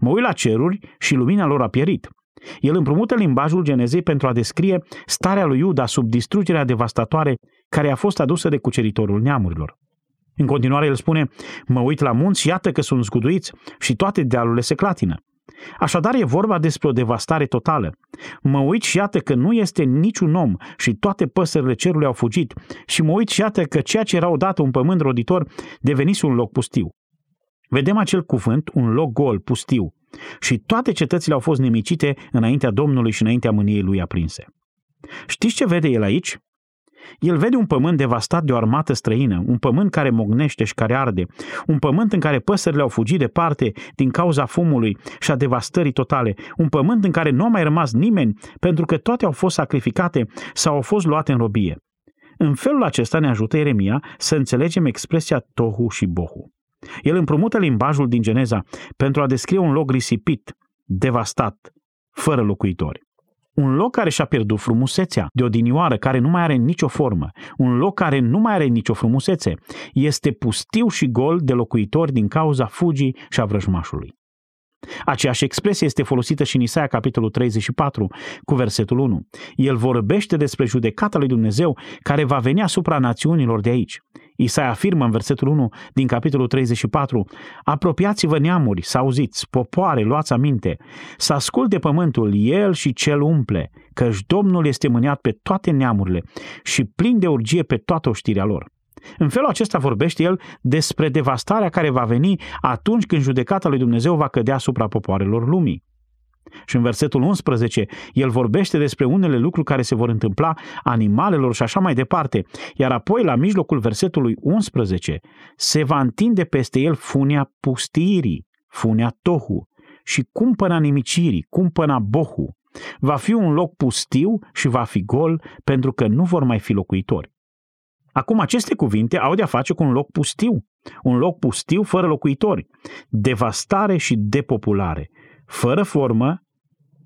Mă uit la ceruri și lumina lor a pierit. El împrumută limbajul Genezei pentru a descrie starea lui Iuda sub distrugerea devastatoare care a fost adusă de cuceritorul neamurilor. În continuare el spune, mă uit la munți și iată că sunt zguduiți și toate dealurile se clatină. Așadar e vorba despre o devastare totală. Mă uit și iată că nu este niciun om și toate păsările cerului au fugit și mă uit și iată că ceea ce era odată un pământ roditor devenise un loc pustiu. Vedem acel cuvânt, un loc gol, pustiu, și toate cetățile au fost nimicite înaintea Domnului și înaintea mâniei lui aprinse. Știți ce vede el aici? El vede un pământ devastat de o armată străină, un pământ care mognește și care arde, un pământ în care păsările au fugit departe din cauza fumului și a devastării totale, un pământ în care nu a mai rămas nimeni pentru că toate au fost sacrificate sau au fost luate în robie. În felul acesta ne ajută Eremia să înțelegem expresia tohu și bohu. El împrumută limbajul din Geneza pentru a descrie un loc risipit, devastat, fără locuitori. Un loc care și-a pierdut frumusețea, de odinioară, care nu mai are nicio formă. Un loc care nu mai are nicio frumusețe. Este pustiu și gol de locuitori din cauza fugii și a vrăjmașului. Aceeași expresie este folosită și în Isaia capitolul 34 cu versetul 1. El vorbește despre judecata lui Dumnezeu care va veni asupra națiunilor de aici. Isaia afirmă în versetul 1 din capitolul 34, Apropiați-vă neamuri, să auziți, popoare, luați aminte, să asculte pământul, el și cel umple, căci Domnul este mâniat pe toate neamurile și plin de urgie pe toată oștirea lor. În felul acesta vorbește el despre devastarea care va veni atunci când judecata lui Dumnezeu va cădea asupra popoarelor lumii. Și în versetul 11, el vorbește despre unele lucruri care se vor întâmpla animalelor și așa mai departe, iar apoi la mijlocul versetului 11 se va întinde peste el funia pustirii, funia tohu și cumpăna nimicirii, cumpăna bohu. Va fi un loc pustiu și va fi gol pentru că nu vor mai fi locuitori. Acum aceste cuvinte au de-a face cu un loc pustiu, un loc pustiu fără locuitori, devastare și depopulare, fără formă,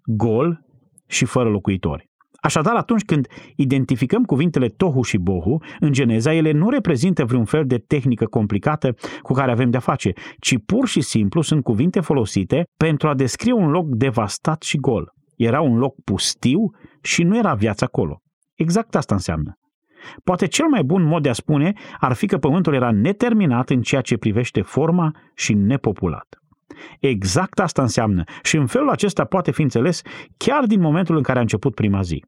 gol și fără locuitori. Așadar, atunci când identificăm cuvintele tohu și bohu, în Geneza, ele nu reprezintă vreun fel de tehnică complicată cu care avem de-a face, ci pur și simplu sunt cuvinte folosite pentru a descrie un loc devastat și gol. Era un loc pustiu și nu era viață acolo. Exact asta înseamnă. Poate cel mai bun mod de a spune ar fi că pământul era neterminat în ceea ce privește forma și nepopulat. Exact asta înseamnă și în felul acesta poate fi înțeles chiar din momentul în care a început prima zi.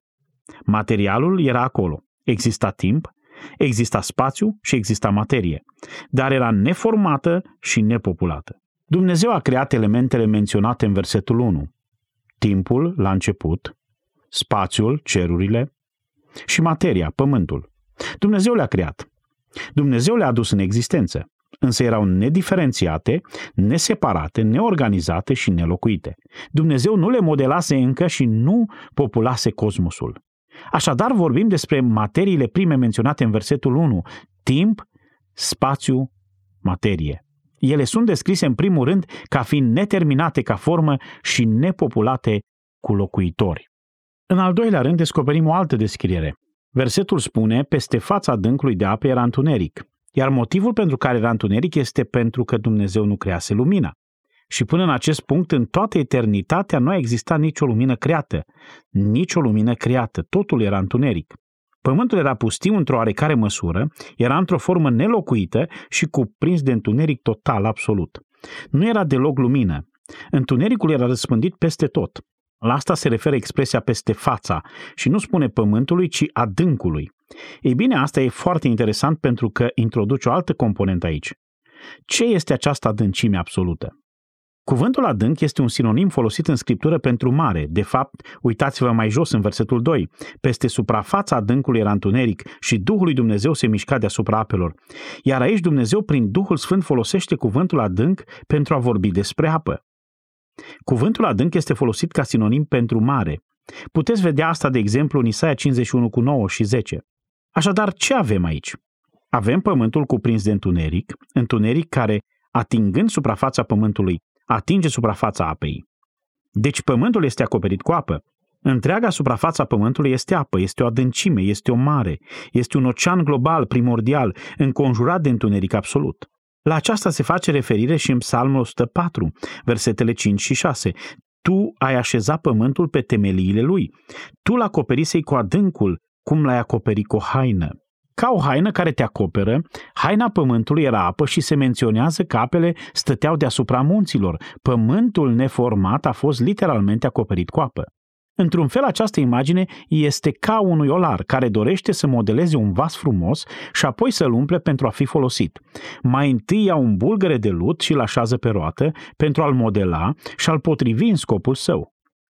Materialul era acolo. Exista timp, exista spațiu și exista materie, dar era neformată și nepopulată. Dumnezeu a creat elementele menționate în versetul 1. Timpul la început, spațiul, cerurile și materia, pământul. Dumnezeu le-a creat. Dumnezeu le-a adus în existență, însă erau nediferențiate, neseparate, neorganizate și nelocuite. Dumnezeu nu le modelase încă și nu populase cosmosul. Așadar vorbim despre materiile prime menționate în versetul 1, timp, spațiu, materie. Ele sunt descrise în primul rând ca fiind neterminate ca formă și nepopulate cu locuitori. În al doilea rând descoperim o altă descriere. Versetul spune, peste fața adâncului de apă era întuneric, iar motivul pentru care era întuneric este pentru că Dumnezeu nu crease lumina. Și până în acest punct, în toată eternitatea, nu a existat nicio lumină creată. Nicio lumină creată. Totul era întuneric. Pământul era pustiu într-o oarecare măsură, era într-o formă nelocuită și cuprins de întuneric total, absolut. Nu era deloc lumină. Întunericul era răspândit peste tot. La asta se referă expresia peste fața și nu spune pământului, ci adâncului. Ei bine, asta e foarte interesant pentru că introduce o altă componentă aici. Ce este această adâncime absolută? Cuvântul adânc este un sinonim folosit în scriptură pentru mare. De fapt, uitați-vă mai jos în versetul 2. Peste suprafața adâncului era întuneric și Duhul lui Dumnezeu se mișca deasupra apelor. Iar aici Dumnezeu, prin Duhul Sfânt, folosește cuvântul adânc pentru a vorbi despre apă. Cuvântul adânc este folosit ca sinonim pentru mare. Puteți vedea asta, de exemplu, în Isaia 51 cu 9 și 10. Așadar, ce avem aici? Avem pământul cuprins de întuneric, întuneric care, atingând suprafața pământului, atinge suprafața apei. Deci pământul este acoperit cu apă. Întreaga suprafața pământului este apă, este o adâncime, este o mare, este un ocean global, primordial, înconjurat de întuneric absolut. La aceasta se face referire și în Psalmul 104, versetele 5 și 6. Tu ai așezat pământul pe temeliile lui. Tu l-acoperisei cu adâncul, cum l-ai acoperit cu o haină. Ca o haină care te acoperă, haina pământului era apă și se menționează că apele stăteau deasupra munților. Pământul neformat a fost literalmente acoperit cu apă. Într-un fel, această imagine este ca unui olar care dorește să modeleze un vas frumos și apoi să-l umple pentru a fi folosit. Mai întâi ia un bulgăre de lut și îl așează pe roată pentru a-l modela și a-l potrivi în scopul său.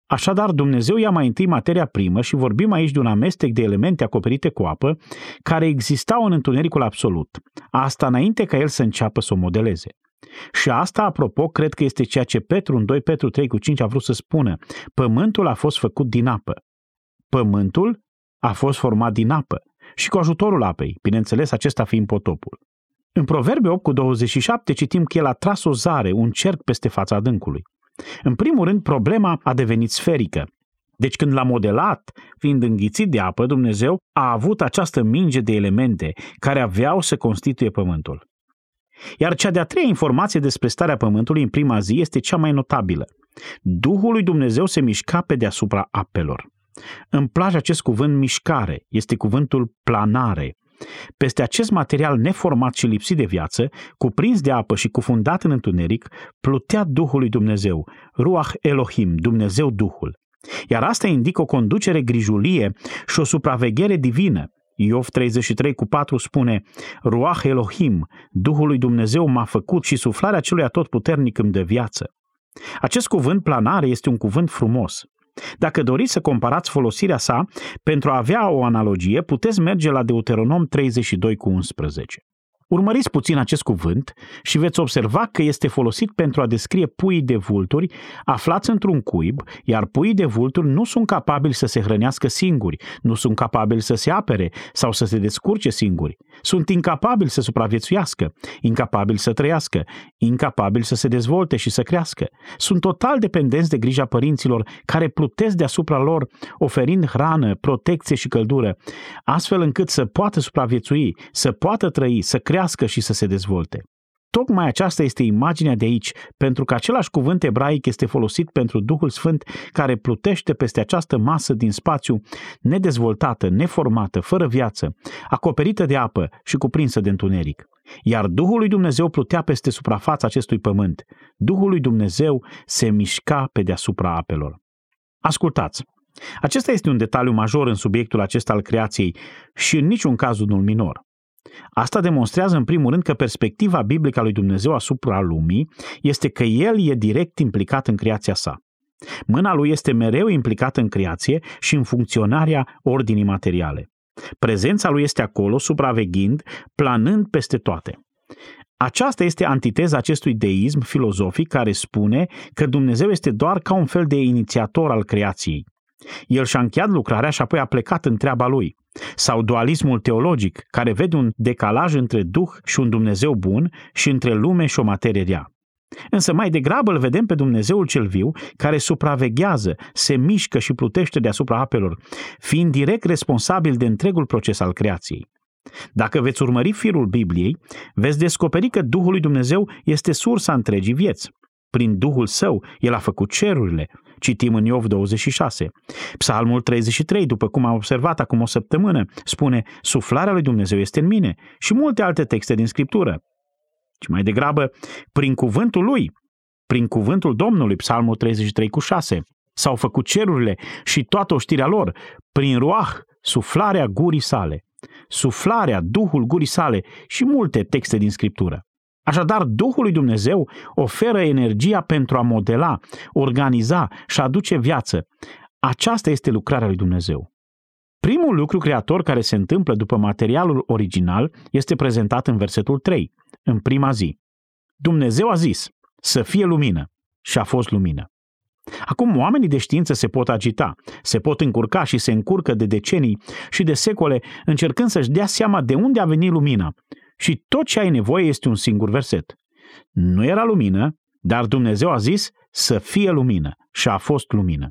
Așadar, Dumnezeu ia mai întâi materia primă și vorbim aici de un amestec de elemente acoperite cu apă care existau în întunericul absolut. Asta înainte ca el să înceapă să o modeleze. Și asta, apropo, cred că este ceea ce Petru în 2 Petru 3 cu 5 a vrut să spună. Pământul a fost făcut din apă. Pământul a fost format din apă și cu ajutorul apei, bineînțeles acesta fiind potopul. În Proverbe 8 cu 27 citim că el a tras o zare, un cerc peste fața adâncului. În primul rând, problema a devenit sferică. Deci când l-a modelat, fiind înghițit de apă, Dumnezeu a avut această minge de elemente care aveau să constituie pământul. Iar cea de-a treia informație despre starea pământului în prima zi este cea mai notabilă. Duhul lui Dumnezeu se mișca pe deasupra apelor. Îmi place acest cuvânt mișcare, este cuvântul planare. Peste acest material neformat și lipsit de viață, cuprins de apă și cufundat în întuneric, plutea Duhul lui Dumnezeu, Ruach Elohim, Dumnezeu Duhul. Iar asta indică o conducere grijulie și o supraveghere divină. Iov 33 cu 4 spune, Ruach Elohim, Duhul lui Dumnezeu m-a făcut și suflarea celui atotputernic îmi dă viață. Acest cuvânt planare este un cuvânt frumos. Dacă doriți să comparați folosirea sa, pentru a avea o analogie, puteți merge la Deuteronom 32 cu 11. Urmăriți puțin acest cuvânt și veți observa că este folosit pentru a descrie puii de vulturi aflați într-un cuib, iar puii de vulturi nu sunt capabili să se hrănească singuri, nu sunt capabili să se apere sau să se descurce singuri. Sunt incapabili să supraviețuiască, incapabili să trăiască, incapabili să se dezvolte și să crească. Sunt total dependenți de grija părinților care plutesc deasupra lor, oferind hrană, protecție și căldură, astfel încât să poată supraviețui, să poată trăi, să crească și să se dezvolte. Tocmai aceasta este imaginea de aici, pentru că același cuvânt ebraic este folosit pentru Duhul Sfânt care plutește peste această masă din spațiu nedezvoltată, neformată, fără viață, acoperită de apă și cuprinsă de întuneric. Iar Duhul lui Dumnezeu plutea peste suprafața acestui pământ. Duhul lui Dumnezeu se mișca pe deasupra apelor. Ascultați! Acesta este un detaliu major în subiectul acesta al creației și în niciun caz unul minor. Asta demonstrează în primul rând că perspectiva biblică a lui Dumnezeu asupra lumii este că El e direct implicat în creația sa. Mâna lui este mereu implicată în creație și în funcționarea ordinii materiale. Prezența lui este acolo, supraveghind, planând peste toate. Aceasta este antiteza acestui deism filozofic care spune că Dumnezeu este doar ca un fel de inițiator al creației. El și-a încheiat lucrarea și apoi a plecat în treaba lui. Sau dualismul teologic, care vede un decalaj între Duh și un Dumnezeu bun și între lume și o materie rea. Însă mai degrabă îl vedem pe Dumnezeul cel viu, care supraveghează, se mișcă și plutește deasupra apelor, fiind direct responsabil de întregul proces al creației. Dacă veți urmări firul Bibliei, veți descoperi că Duhul lui Dumnezeu este sursa întregii vieți. Prin Duhul Său, El a făcut cerurile, citim în Iov 26. Psalmul 33, după cum am observat acum o săptămână, spune Suflarea lui Dumnezeu este în mine și multe alte texte din Scriptură. Și mai degrabă, prin cuvântul lui, prin cuvântul Domnului, Psalmul 33 cu 6, s-au făcut cerurile și toată oștirea lor, prin ruah, suflarea gurii sale, suflarea, duhul gurii sale și multe texte din Scriptură. Așadar, Duhul lui Dumnezeu oferă energia pentru a modela, organiza și aduce viață. Aceasta este lucrarea lui Dumnezeu. Primul lucru creator care se întâmplă după materialul original este prezentat în versetul 3, în prima zi. Dumnezeu a zis să fie lumină și a fost lumină. Acum oamenii de știință se pot agita, se pot încurca și se încurcă de decenii și de secole încercând să-și dea seama de unde a venit lumina și tot ce ai nevoie este un singur verset. Nu era lumină, dar Dumnezeu a zis să fie lumină și a fost lumină.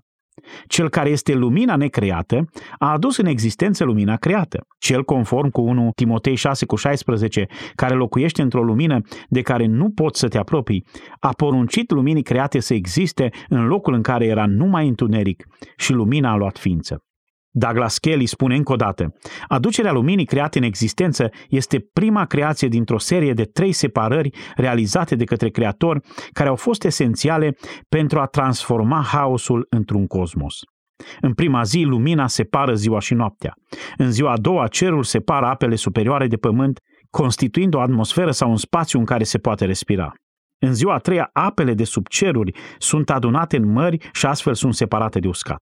Cel care este lumina necreată a adus în existență lumina creată. Cel conform cu 1 Timotei 6 cu 16, care locuiește într-o lumină de care nu poți să te apropii, a poruncit luminii create să existe în locul în care era numai întuneric și lumina a luat ființă. Douglas Kelly spune încă o dată, aducerea luminii create în existență este prima creație dintr-o serie de trei separări realizate de către creator care au fost esențiale pentru a transforma haosul într-un cosmos. În prima zi, lumina separă ziua și noaptea. În ziua a doua, cerul separă apele superioare de pământ, constituind o atmosferă sau un spațiu în care se poate respira. În ziua a treia, apele de sub ceruri sunt adunate în mări și astfel sunt separate de uscat.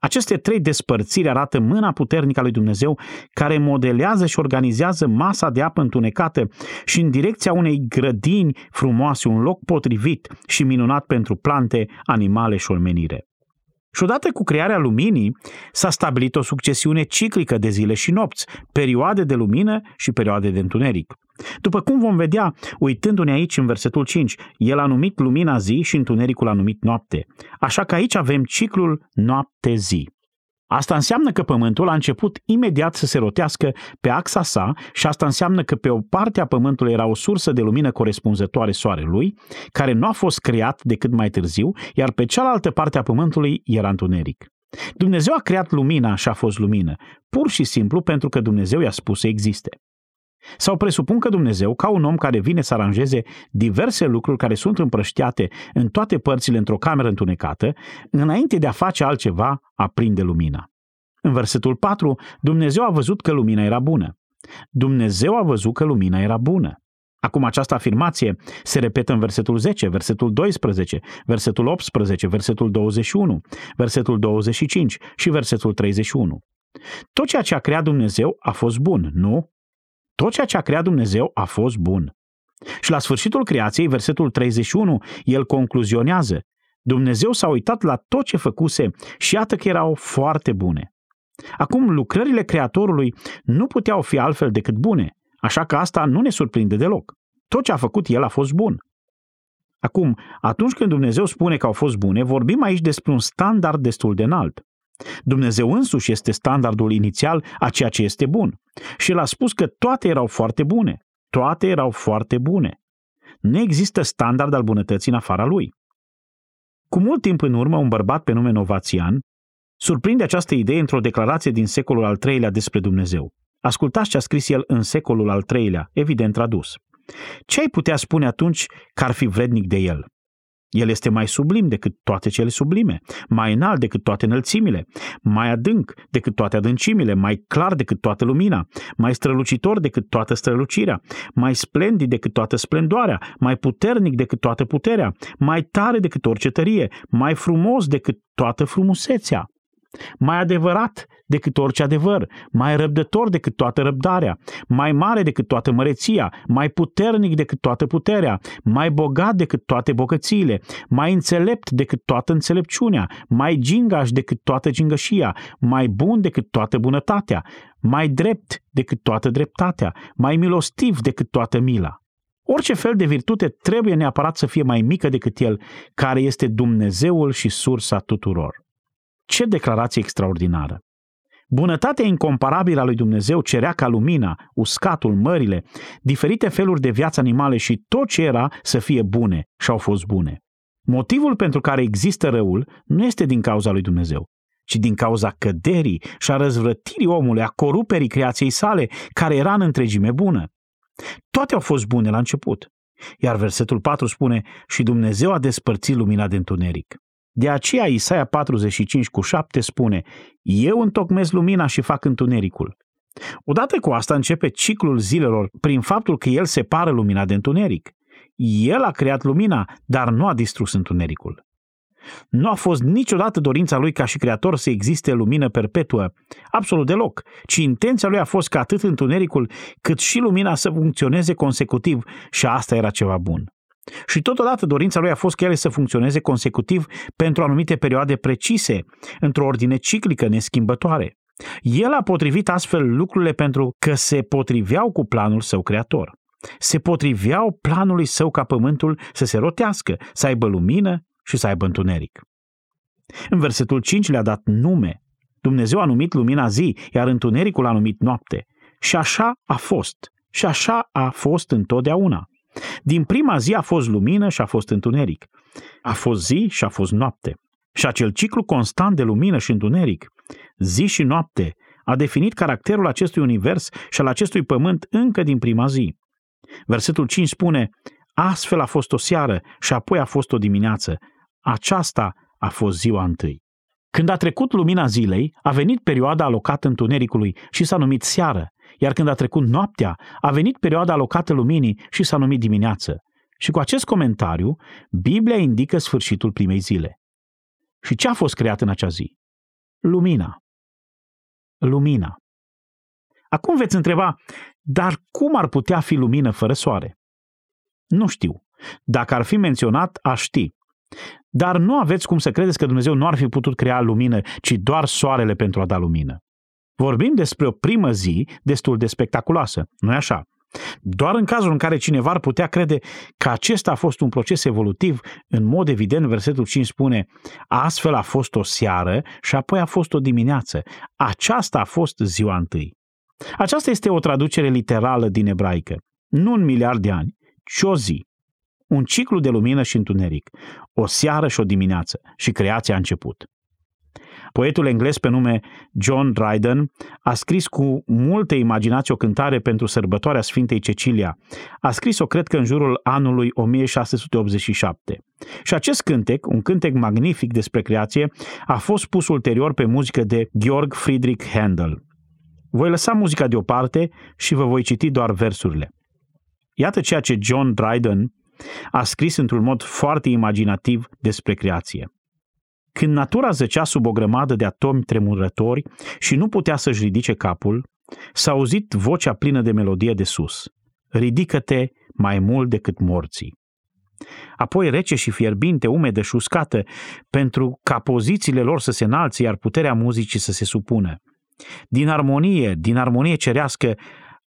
Aceste trei despărțiri arată mâna puternică a lui Dumnezeu care modelează și organizează masa de apă întunecată și în direcția unei grădini frumoase, un loc potrivit și minunat pentru plante, animale și omenire. Și odată cu crearea luminii s-a stabilit o succesiune ciclică de zile și nopți, perioade de lumină și perioade de întuneric. După cum vom vedea, uitându-ne aici în versetul 5, el a numit lumina zi și întunericul a numit noapte. Așa că aici avem ciclul noapte-zi. Asta înseamnă că Pământul a început imediat să se rotească pe axa sa și asta înseamnă că pe o parte a Pământului era o sursă de lumină corespunzătoare Soarelui, care nu a fost creat decât mai târziu, iar pe cealaltă parte a Pământului era întuneric. Dumnezeu a creat lumina și a fost lumină, pur și simplu pentru că Dumnezeu i-a spus să existe. Sau presupun că Dumnezeu, ca un om care vine să aranjeze diverse lucruri care sunt împrăștiate în toate părțile într-o cameră întunecată, înainte de a face altceva, aprinde lumina. În versetul 4, Dumnezeu a văzut că lumina era bună. Dumnezeu a văzut că lumina era bună. Acum această afirmație se repetă în versetul 10, versetul 12, versetul 18, versetul 21, versetul 25 și versetul 31. Tot ceea ce a creat Dumnezeu a fost bun, nu? Tot ceea ce a creat Dumnezeu a fost bun. Și la sfârșitul creației, versetul 31, el concluzionează, Dumnezeu s-a uitat la tot ce făcuse și iată că erau foarte bune. Acum, lucrările Creatorului nu puteau fi altfel decât bune, așa că asta nu ne surprinde deloc. Tot ce a făcut El a fost bun. Acum, atunci când Dumnezeu spune că au fost bune, vorbim aici despre un standard destul de înalt. Dumnezeu însuși este standardul inițial a ceea ce este bun. Și El a spus că toate erau foarte bune. Toate erau foarte bune. Nu există standard al bunătății în afara lui. Cu mult timp în urmă, un bărbat pe nume Novațian surprinde această idee într-o declarație din secolul al III-lea despre Dumnezeu. Ascultați ce a scris el în secolul al III-lea, evident tradus. Ce ai putea spune atunci că ar fi vrednic de el? El este mai sublim decât toate cele sublime, mai înalt decât toate înălțimile, mai adânc decât toate adâncimile, mai clar decât toată lumina, mai strălucitor decât toată strălucirea, mai splendid decât toată splendoarea, mai puternic decât toată puterea, mai tare decât orice tărie, mai frumos decât toată frumusețea mai adevărat decât orice adevăr, mai răbdător decât toată răbdarea, mai mare decât toată măreția, mai puternic decât toată puterea, mai bogat decât toate bogățiile, mai înțelept decât toată înțelepciunea, mai gingaș decât toată gingășia, mai bun decât toată bunătatea, mai drept decât toată dreptatea, mai milostiv decât toată mila. Orice fel de virtute trebuie neapărat să fie mai mică decât el, care este Dumnezeul și sursa tuturor. Ce declarație extraordinară! Bunătatea incomparabilă a lui Dumnezeu cerea ca lumina, uscatul, mările, diferite feluri de viață animale și tot ce era să fie bune și au fost bune. Motivul pentru care există răul nu este din cauza lui Dumnezeu, ci din cauza căderii și a răzvrătirii omului, a coruperii creației sale, care era în întregime bună. Toate au fost bune la început. Iar versetul 4 spune, și Dumnezeu a despărțit lumina de întuneric. De aceea Isaia 45 cu 7 spune, Eu întocmesc lumina și fac întunericul. Odată cu asta începe ciclul zilelor prin faptul că el separă lumina de întuneric. El a creat lumina, dar nu a distrus întunericul. Nu a fost niciodată dorința lui ca și creator să existe lumină perpetuă, absolut deloc, ci intenția lui a fost ca atât întunericul cât și lumina să funcționeze consecutiv și asta era ceva bun. Și totodată dorința lui a fost ca ele să funcționeze consecutiv pentru anumite perioade precise, într-o ordine ciclică neschimbătoare. El a potrivit astfel lucrurile pentru că se potriveau cu planul său creator. Se potriveau planului său ca pământul să se rotească, să aibă lumină și să aibă întuneric. În versetul 5 le-a dat nume. Dumnezeu a numit lumina zi, iar întunericul a numit noapte. Și așa a fost. Și așa a fost întotdeauna. Din prima zi a fost lumină și a fost întuneric. A fost zi și a fost noapte. Și acel ciclu constant de lumină și întuneric, zi și noapte, a definit caracterul acestui univers și al acestui pământ încă din prima zi. Versetul 5 spune, astfel a fost o seară și apoi a fost o dimineață. Aceasta a fost ziua întâi. Când a trecut lumina zilei, a venit perioada alocată întunericului și s-a numit seară, iar când a trecut noaptea, a venit perioada alocată luminii și s-a numit dimineață. Și cu acest comentariu, Biblia indică sfârșitul primei zile. Și ce a fost creat în acea zi? Lumina. Lumina. Acum veți întreba, dar cum ar putea fi lumină fără soare? Nu știu. Dacă ar fi menționat, aș ști. Dar nu aveți cum să credeți că Dumnezeu nu ar fi putut crea lumină, ci doar soarele pentru a da lumină. Vorbim despre o primă zi destul de spectaculoasă, nu e așa? Doar în cazul în care cineva ar putea crede că acesta a fost un proces evolutiv, în mod evident, versetul 5 spune, astfel a fost o seară și apoi a fost o dimineață. Aceasta a fost ziua întâi. Aceasta este o traducere literală din ebraică. Nu un miliard de ani, ci o zi. Un ciclu de lumină și întuneric. O seară și o dimineață. Și creația a început. Poetul englez pe nume John Dryden a scris cu multă imaginație o cântare pentru sărbătoarea Sfintei Cecilia. A scris-o, cred că, în jurul anului 1687. Și acest cântec, un cântec magnific despre creație, a fost pus ulterior pe muzică de Georg Friedrich Handel. Voi lăsa muzica deoparte și vă voi citi doar versurile. Iată ceea ce John Dryden a scris într-un mod foarte imaginativ despre creație. Când natura zăcea sub o grămadă de atomi tremurători și nu putea să-și ridice capul, S-a auzit vocea plină de melodie de sus. Ridică-te mai mult decât morții. Apoi rece și fierbinte, umedă și uscată, pentru ca pozițiile lor să se înalțe, iar puterea muzicii să se supună. Din armonie, din armonie cerească,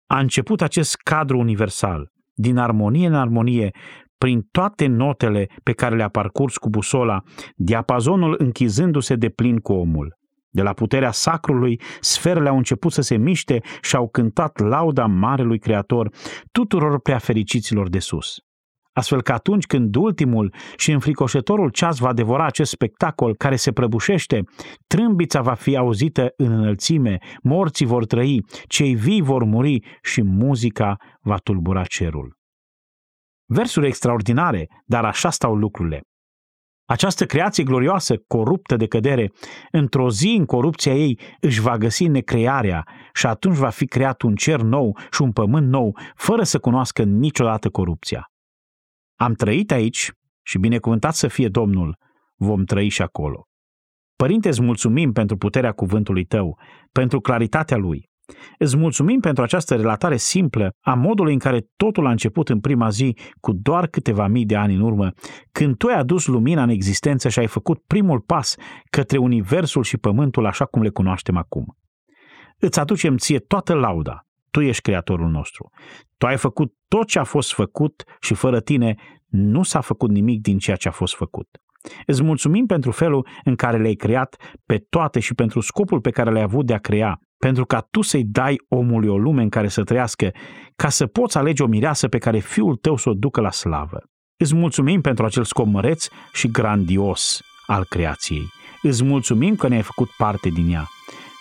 a început acest cadru universal. Din armonie în armonie, prin toate notele pe care le-a parcurs cu busola, diapazonul închizându-se de plin cu omul. De la puterea sacrului, sferele au început să se miște și au cântat lauda Marelui Creator tuturor prea fericiților de sus. Astfel că atunci când ultimul și înfricoșătorul ceas va devora acest spectacol care se prăbușește, trâmbița va fi auzită în înălțime, morții vor trăi, cei vii vor muri și muzica va tulbura cerul. Versuri extraordinare, dar așa stau lucrurile. Această creație glorioasă, coruptă de cădere, într-o zi în corupția ei își va găsi necrearea și atunci va fi creat un cer nou și un pământ nou, fără să cunoască niciodată corupția. Am trăit aici și binecuvântat să fie Domnul, vom trăi și acolo. Părinte, îți mulțumim pentru puterea cuvântului tău, pentru claritatea lui. Îți mulțumim pentru această relatare simplă a modului în care totul a început în prima zi cu doar câteva mii de ani în urmă, când tu ai adus lumina în existență și ai făcut primul pas către universul și pământul așa cum le cunoaștem acum. Îți aducem ție toată lauda. Tu ești creatorul nostru. Tu ai făcut tot ce a fost făcut și fără tine nu s-a făcut nimic din ceea ce a fost făcut. Îți mulțumim pentru felul în care le-ai creat pe toate și pentru scopul pe care le-ai avut de a crea, pentru ca tu să-i dai omului o lume în care să trăiască, ca să poți alege o mireasă pe care fiul tău să o ducă la slavă. Îți mulțumim pentru acel scop măreț și grandios al creației. Îți mulțumim că ne-ai făcut parte din ea.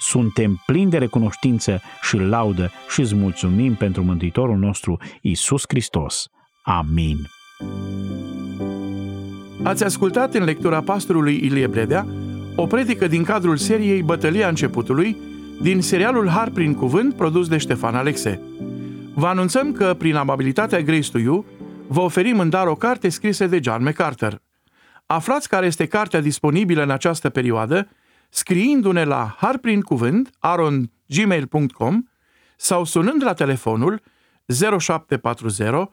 Suntem plini de recunoștință și laudă și îți mulțumim pentru Mântuitorul nostru, Isus Hristos. Amin. Ați ascultat în lectura pastorului Ilie Bredea o predică din cadrul seriei Bătălia începutului, din serialul Har prin cuvânt produs de Ștefan Alexe. Vă anunțăm că, prin amabilitatea Grace to You, vă oferim în dar o carte scrisă de John MacArthur. Aflați care este cartea disponibilă în această perioadă scriindu-ne la harprincuvânt arongmail.com sau sunând la telefonul 0740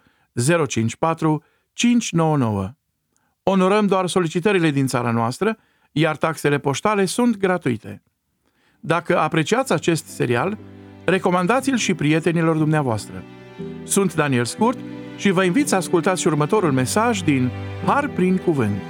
054 599. Onorăm doar solicitările din țara noastră, iar taxele poștale sunt gratuite. Dacă apreciați acest serial, recomandați-l și prietenilor dumneavoastră. Sunt Daniel Scurt și vă invit să ascultați următorul mesaj din Har prin Cuvânt.